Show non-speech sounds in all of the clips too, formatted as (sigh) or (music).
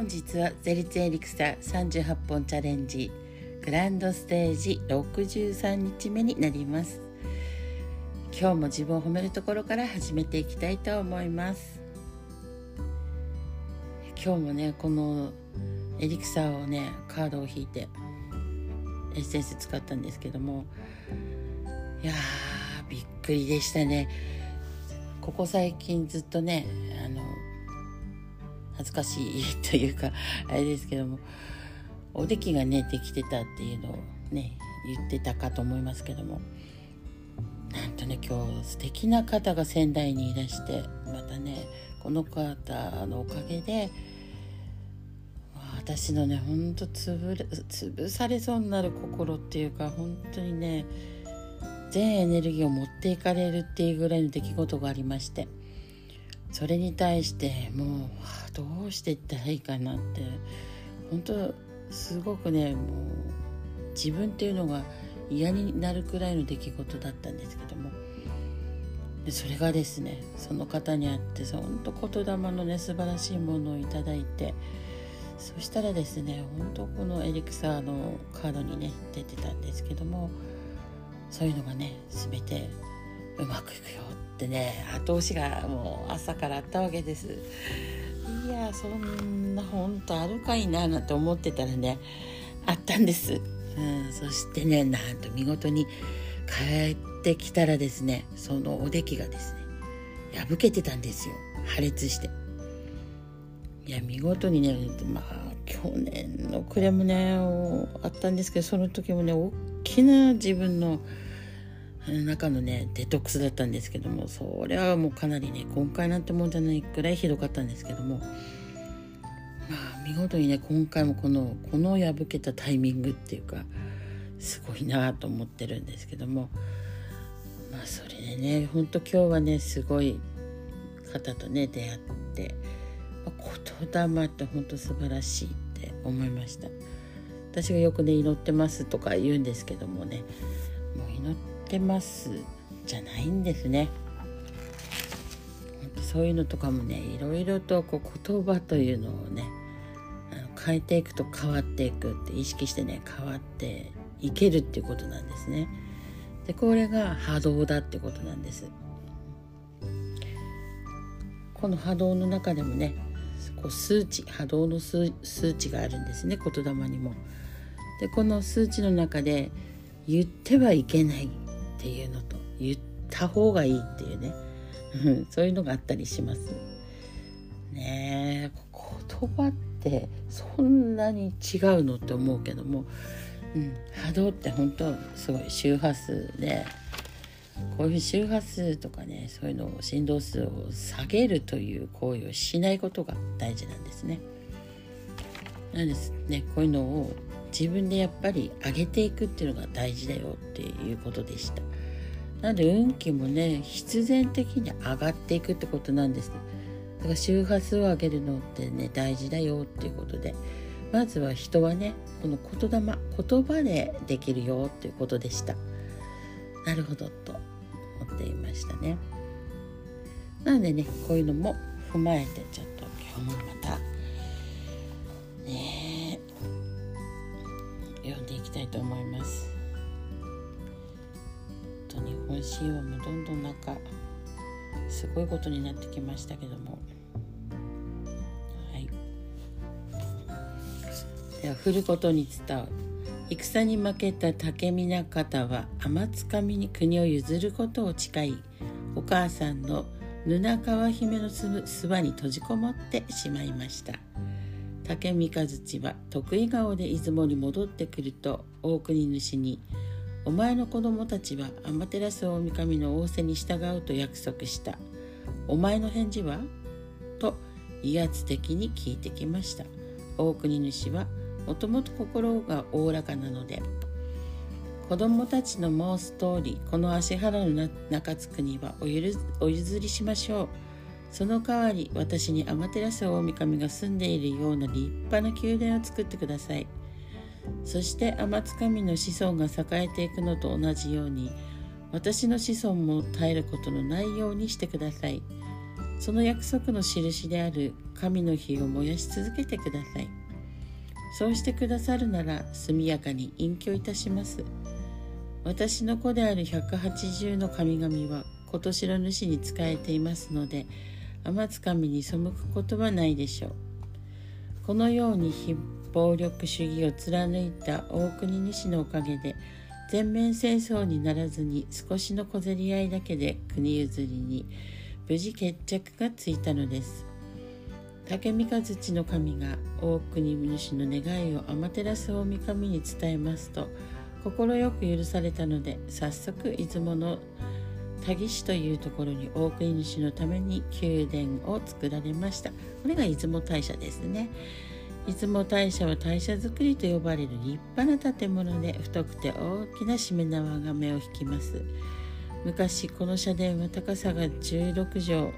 本日はゼリツエリクサ38本チャレンジ。グランドステージ63日目になります。今日も自分を褒めるところから始めていきたいと思います。今日もねこのエリクサーをねカードを引いてエッセンス使ったんですけども。いやーびっくりでしたね。ここ最近ずっとねあの恥ずかしいというか (laughs) あれですけどもおできがねできてたっていうのをね言ってたかと思いますけどもなんとね今日素敵な方が仙台にいらしてまたねこの方のおかげで私のねほんと潰潰されそうになる心っていうか本当にね全エネルギーを持っていかれるっていうぐらいの出来事がありましてそれに対してもうどうしていったらいいかなって本当すごくねもう自分っていうのが嫌になるくらいの出来事だったんですけども。でそれがですねその方にあって本当言霊のね素晴らしいものをいただいてそしたらですね本当このエリクサーのカードにね出てたんですけどもそういうのがね全てうまくいくよってね後押しがもう朝からあったわけです。そんな本当あるかいななんて思ってたらねあったんです、うん、そしてねなんと見事に帰ってきたらですねそのおできがですね破けてたんですよ。破裂して。いや見事にねまあ去年の暮れもねあったんですけどその時もね大きな自分の中のねデトックスだったんですけどもそれはもうかなりね今回なんてもんじゃないくらいひどかったんですけども見事にね今回もこのこの破けたタイミングっていうかすごいなと思ってるんですけどもまあそれでねほんと今日はねすごい方とね出会って、まあ、言霊ってほんと素晴らしいって思いました。私がよくね祈ってますとか言うんですけどもねもう祈ってますじゃないんですね。そういうのとかもねいろいろとこう言葉というのをね変えていくと変わっていくって意識してね変わっていけるっていうことなんですね。でこれが波動だってことなんです。この波動の中でもねこう数値波動の数値があるんですね言霊にも。でこの数値の中で言ってはいけないっていうのと言った方がいいっていうね。そういうのがあったりします。ね言葉ってそんなに違うのって思うけども、うん、波動って本当すごい周波数でこういう周波数とかねそういうのを振動数を下げるという行為をしないことが大事なんですね。なんですねこういうのを自分でやっぱり上げていくっていうのが大事だよっていうことでした。なので運気もね必然的に上がっていくってことなんです、ね、だから周波数を上げるのってね大事だよっていうことでまずは人はねこの言霊言葉でできるよっていうことでした。なるほどと思っていましたね。なのでねこういうのも踏まえてちょっと今日もまたね読んでいきたいと思います。と日本神話もどんどんなんかすごいことになってきましたけども。では降ることに伝う戦に負けた竹見方は天津神に国を譲ることを誓いお母さんの布川姫のすばに閉じこもってしまいました竹三日月は得意顔で出雲に戻ってくると大国主に「お前の子供たちはアマテラス大神の仰せに従うと約束した。お前の返事は？と威圧的に聞いてきました。大国主はもともと心がおおらかなので、子供たちの申す通り、この足原の中津国はお譲りしましょう。その代わり私にアマテラス大神が住んでいるような立派な宮殿を作ってください。そして天津神の子孫が栄えていくのと同じように私の子孫も絶えることのないようにしてくださいその約束の印である神の火を燃やし続けてくださいそうしてくださるなら速やかに隠居いたします。私の子である180の神々は今年の主に仕えていますので天津神に背くことはないでしょう。このように非暴力主義を貫いた大国主のおかげで全面戦争にならずに少しの小競り合いだけで国譲りに無事決着がついたのです。竹三日土の神が大国主の願いを天照大神に伝えますと快く許されたので早速出雲の田岸というところに大国主のために宮殿を作られました。これが出雲大社ですね。出雲大社は大社造りと呼ばれる立派な建物で太くて大きなしめ縄が目を引きます。昔この社殿は高さが16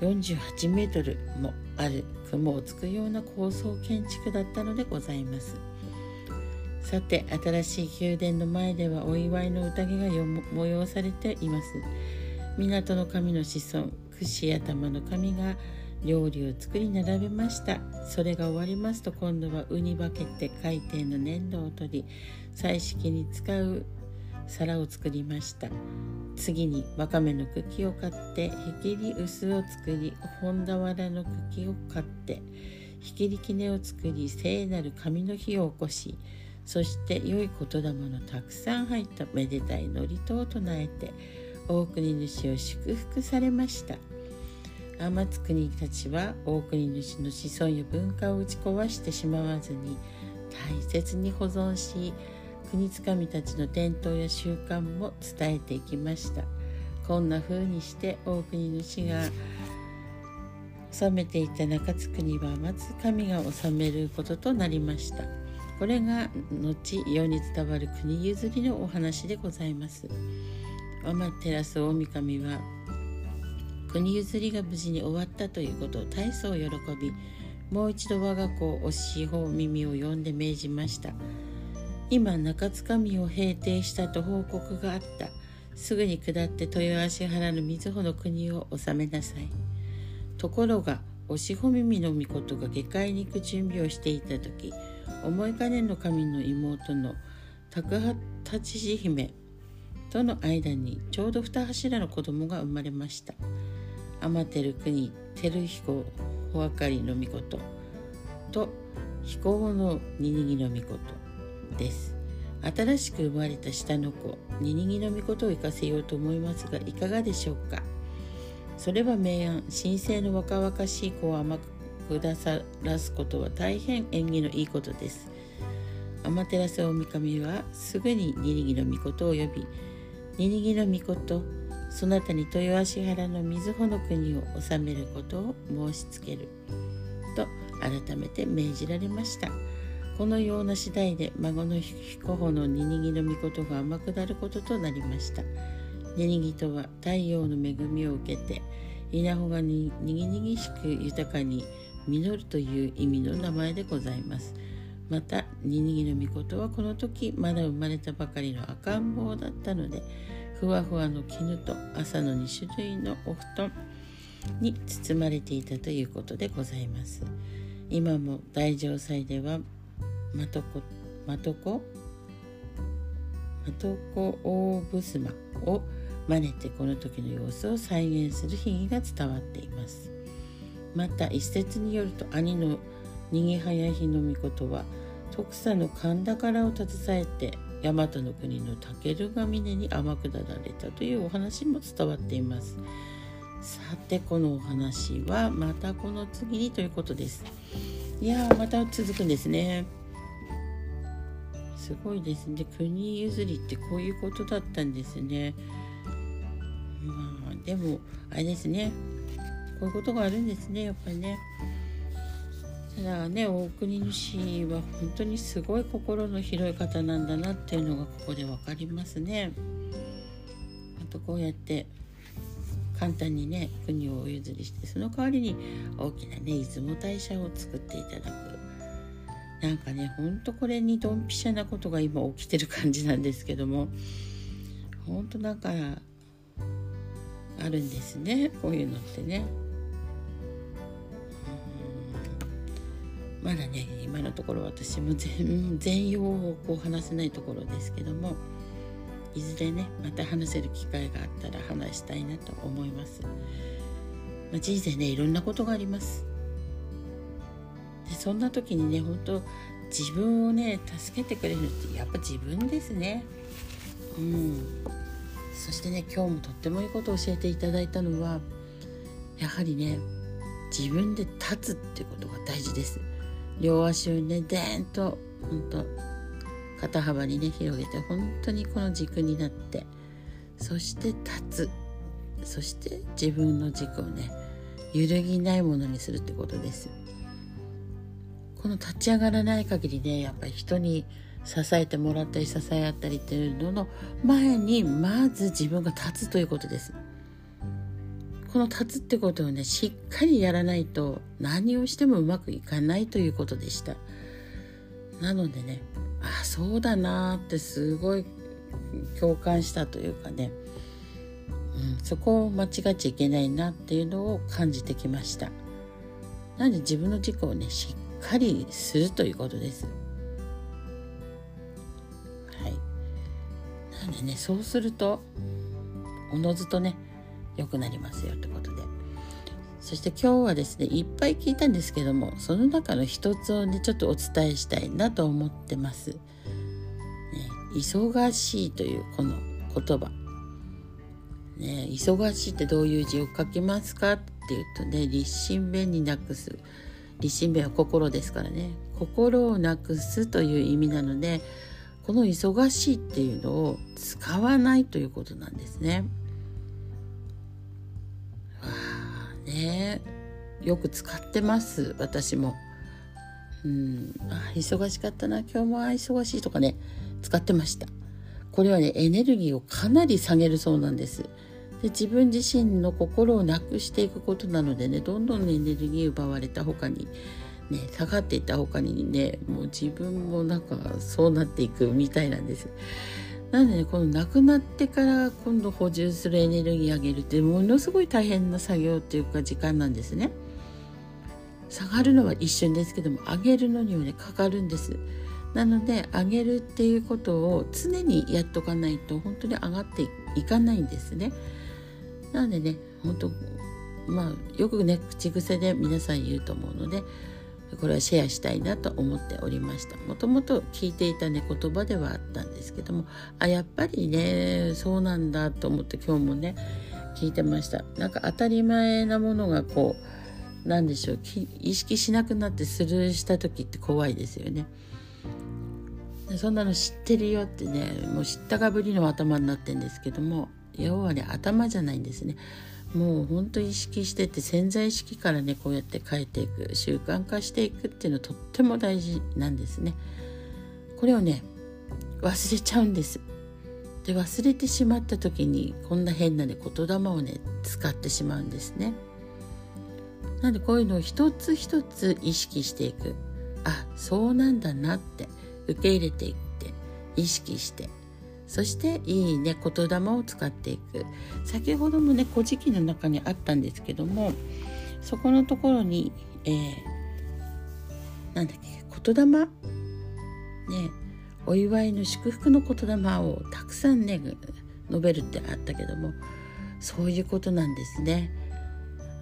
畳48メートルも。ある雲をつくような高層建築だったのでございます。さて新しい宮殿の前ではお祝いの宴が催されています。港の神の子孫串頭の神が料理を作り並べました。それが終わりますと今度はウニバケて海底の粘土を取り彩色に使う皿を作りました。次にわかめの茎を買ってひきり薄を作り本俵の茎を買ってひきりきねを作り聖なる紙の火を起こしそして良い言霊のたくさん入っためでたい祝詞を唱えて大国主を祝福されました。天津国たちは大国主の子孫や文化を打ち壊してしまわずに大切に保存し国つかみたちの伝統や習慣も伝えていきました。こんな風にして大国主が治めていた中津国は松神が治めることとなりました。これが後世に伝わる国譲りのお話でございます。天照大神は国譲りが無事に終わったということを大層喜びもう一度我が子をおしほ耳を呼んで命じました。今中津上を平定したと報告があった。すぐに下って豊足原の瑞穂の国を治めなさい。ところがおしほ耳の御事が下界に行く準備をしていた時思い金の神の妹の高八志姫との間にちょうど二柱の子供が生まれました。天照国照彦穂明かりの御事と彦の二にぎの御事。です。新しく生まれた下の子ニニギの御事を生かせようと思いますがいかがでしょうか？それは明暗神聖の若々しい子を甘くださらすことは大変縁起のいいことです。天照大神はすぐにニニギの御事を呼びニニギの御事そなたに豊足原の瑞穂の国を治めることを申しつけると改めて命じられました。このような次第で孫の彦穂のニニギの御事が甘くなることとなりました。ニニギとは太陽の恵みを受けて稲穂がににぎにぎしく豊かに実るという意味の名前でございます。またニニギの御事はこの時まだ生まれたばかりの赤ん坊だったのでふわふわの絹と朝の2種類のお布団に包まれていたということでございます。今も大城祭ではまとこまとこ？まとこ大衾を真似てこの時の様子を再現する秘技が伝わっています。また一説によると兄の逃げ早日の御事は徳佐の神宝を携えて大和の国の武尊が峰に天下られたというお話も伝わっています。さてこのお話はまたこの次にということです。いやまた続くんですね。すごいですね。国譲りってこういうことだったんですね。まあでもあれですね。こういうことがあるんですねやっぱりね。ただね大国主は本当にすごい心の広い方なんだなっていうのがここで分かりますね。あとこうやって簡単にね国をお譲りしてその代わりに大きなね出雲大社を作っていただく。なんかねほんとこれにドンピシャなことが今起きてる感じなんですけどもほんとんかあるんですねこういうのってね。まだね今のところ私も全全容をこう話せないところですけどもいずれねまた話せる機会があったら話したいなと思います、まあ、人生ねいろんなことがあります。そんな時にね本当自分をね助けてくれるってやっぱ自分ですね。うん。そしてね今日もとってもいいことを教えていただいたのはやはりね自分で立つってことが大事です。両足をねでーんと本当肩幅にね広げて本当にこの軸になってそして立つ。そして自分の軸をね揺るぎないものにするってことです。この立ち上がらない限りねやっぱり人に支えてもらったり支え合ったりっていうのの前にまず自分が立つということです。この立つってことをねしっかりやらないと何をしてもうまくいかないということでした。なのでねあそうだなってすごい共感したというかね、うん、そこを間違っちゃいけないなっていうのを感じてきました。なので自分の軸をねしっかりするということですはいなんでねそうするとおのずとね良くなりますよってことでそして今日はですねいっぱい聞いたんですけどもその中の一つをねちょっとお伝えしたいなと思ってます。ね、忙しいというこの言葉。ね、忙しいってどういう字を書きますかっていうとね立身弁になくす立身弁は心ですからね。心をなくすという意味なのでこの忙しいっていうのを使わないということなんですね。ねよく使ってます。私も。うん。あ忙しかったな。今日も忙しいとかね。使ってました。これはねエネルギーをかなり下げるそうなんです。で自分自身の心をなくしていくことなのでねどんどんエネルギー奪われた他にね下がっていった他にねもう自分もなんかそうなっていくみたいなんですなのでねこの亡くなってから今度補充するエネルギー上げるってものすごい大変な作業っていうか時間なんですね。下がるのは一瞬ですけども上げるのにはねかかるんです。なので上げるっていうことを常にやっとかないと本当に上がっていかないんですね。なのでね本当まあよくね口癖で皆さん言うと思うのでこれはシェアしたいなと思っておりました。もともと聞いていたね言葉ではあったんですけどもあやっぱりねそうなんだと思って今日もね聞いてました。なんか当たり前なものがこうなんでしょう意識しなくなってスルーした時って怖いですよね。そんなの知ってるよってねもう知ったかぶりの頭になってんですけども要はね頭じゃないんですねもうほんと意識してて潜在意識からねこうやって変えていく習慣化していくっていうのとっても大事なんですね。これをね忘れちゃうんです。で忘れてしまった時にこんな変なね言霊をね使ってしまうんですね。なんでこういうのを一つ一つ意識していくあそうなんだなって受け入れていって意識してそしていいね言霊を使っていく。先ほどもね「古事記」の中にあったんですけどもそこのところに、えー、なんだっけ言霊？ねお祝いの祝福の言霊をたくさんね述べるってあったけどもそういうことなんですね。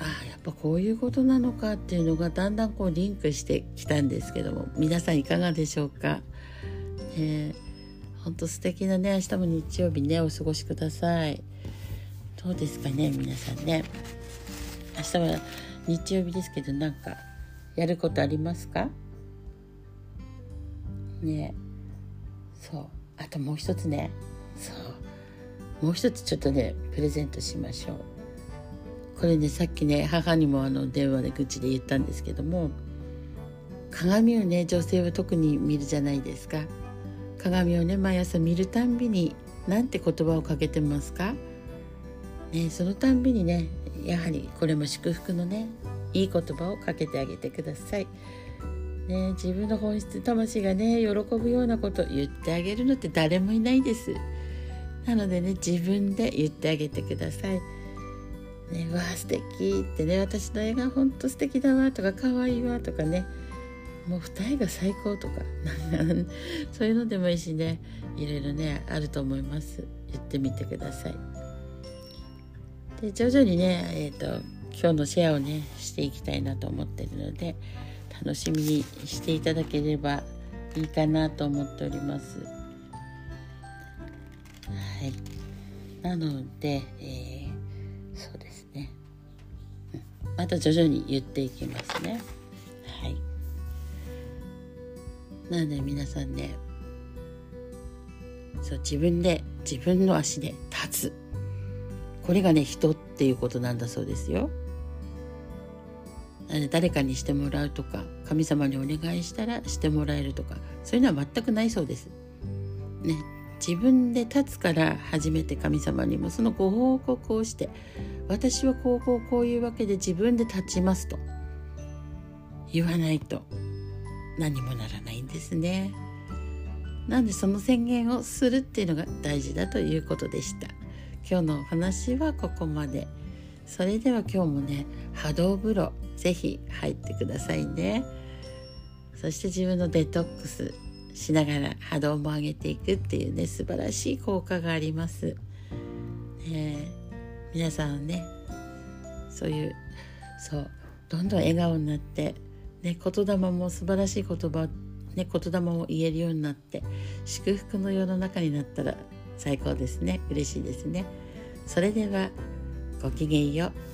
ああやっぱこういうことなのかっていうのがだんだんこうリンクしてきたんですけども皆さんいかがでしょうか、えー本当素敵なね明日も日曜日ねお過ごしください。どうですかね皆さんね。明日は日曜日ですけどなんかやることありますか？ね。そう。あともう一つね。そう。もう一つちょっとねプレゼントしましょう。これねさっきね母にもあの電話で愚痴で言ったんですけども鏡をね女性は特に見るじゃないですか。鏡をね毎朝見るたんびに何て言葉をかけてますか、ね、そのたんびにねやはりこれも祝福のねいい言葉をかけてあげてください。ね、自分の本質魂がね喜ぶようなこと言ってあげるのって誰もいないです。なのでね自分で言ってあげてください。ね、わあ素敵ってね私の絵がほんと素敵だわとか可愛いわとかねもう二重が最高とか (laughs) そういうのでもいいしね。いろいろねあると思います。言ってみてください。で徐々にねえっ、ー、と今日のシェアをねしていきたいなと思ってるので楽しみにしていただければいいかなと思っております。はい。なので、えー、そうですね。また徐々に言っていきますね。はい。なので皆さんねそう自分で自分の足で立つ。これがね人っていうことなんだそうですよ。誰かにしてもらうとか神様にお願いしたらしてもらえるとかそういうのは全くないそうです。ね、自分で立つから初めて神様にもそのご報告をして私はこうこうこういうわけで自分で立ちますと言わないと。何もならないんですね。なんでその宣言をするっていうのが大事だということでした。今日のお話はここまで。それでは今日もね波動風呂ぜひ入ってくださいねそして自分のデトックスしながら波動も上げていくっていうね素晴らしい効果があります、ね、皆さんねそういうそうどんどん笑顔になってね言霊も素晴らしい言葉ね、言霊を言えるようになって祝福の世の中になったら最高ですね。嬉しいですね。それではごきげんよう。